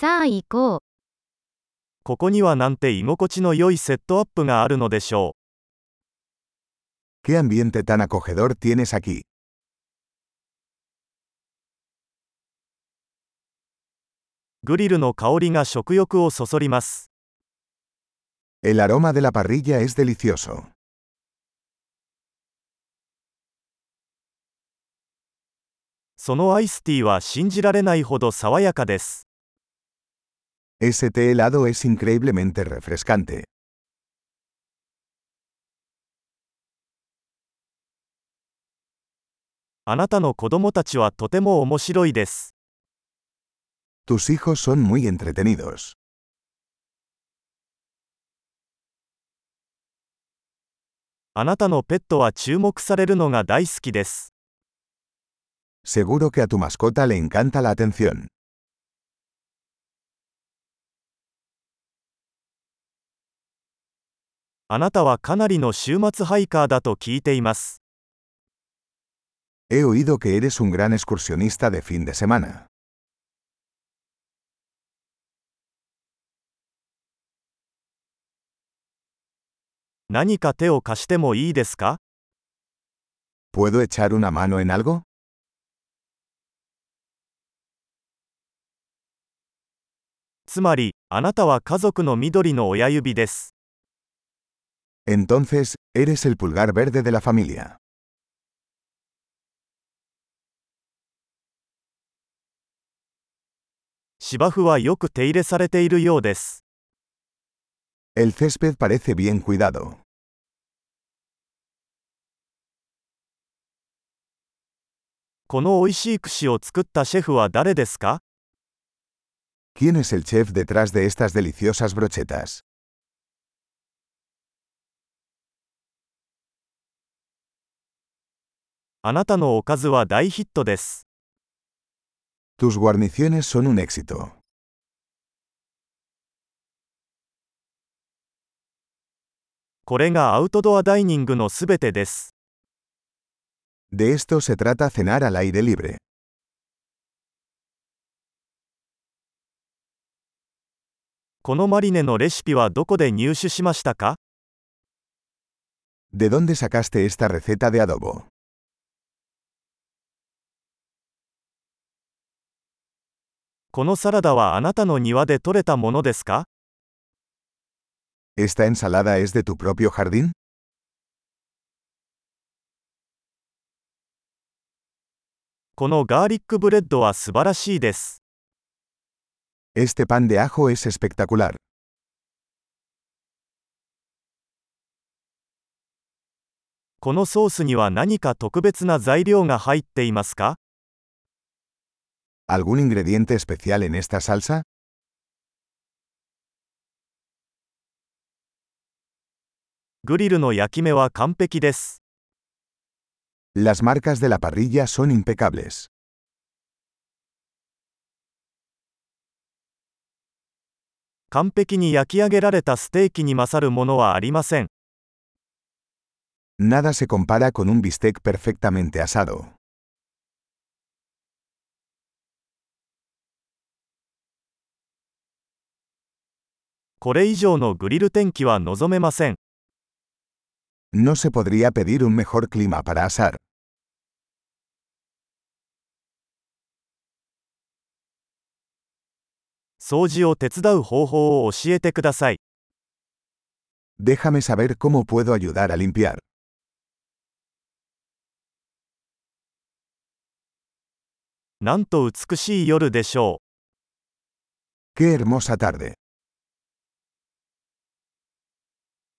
さあ行こう。ここにはなんて居心地の良いセットアップがあるのでしょ ¿Qué ambiente tan acogedor tienes aquí? う。グリルの香りが食欲をそそります。El aroma de la parrilla es delicioso. そのアイスティーは信じられないほど爽やかです。Ese té helado es increíblemente refrescante. Tus hijos son muy entretenidos. Seguro que a tu mascota le encanta la atención. あなたはかなりの週末ハイカーだと聞いています。何か手を貸してもいいですか？つまり、あなたは家族の緑の親指です。Entonces, eres el pulgar verde de la familia. El césped parece bien cuidado. ¿Quién es el chef detrás de estas deliciosas brochetas? あなたのおかずは大ヒットです。Tus guarniciones son un éxito. これがアウトドアダイニングのすべてです。De esto se trata cenar al aire libre. このマリネのレシピはどこで入手しましたか ¿De dónde sacaste esta receta de adobo? このサラダはあなたの庭で採れたものですか？¿Esta ensalada es de tu propio jardín? このガーリックブレッドは素晴らしいです。Este pan de ajo es espectacular. このソースには何か特別な材料が入っていますか？¿Algún ingrediente especial en esta salsa? Las marcas de la parrilla son impecables. Nada se compara con un bistec perfectamente asado. これ以上のグリル天気は望めません。No se podría pedir un mejor clima para asar. 掃除を手伝う方法を教えてください。Déjame saber cómo puedo ayudar a limpiar. なんと美しい夜でしょう。¡Qué hermosa tarde!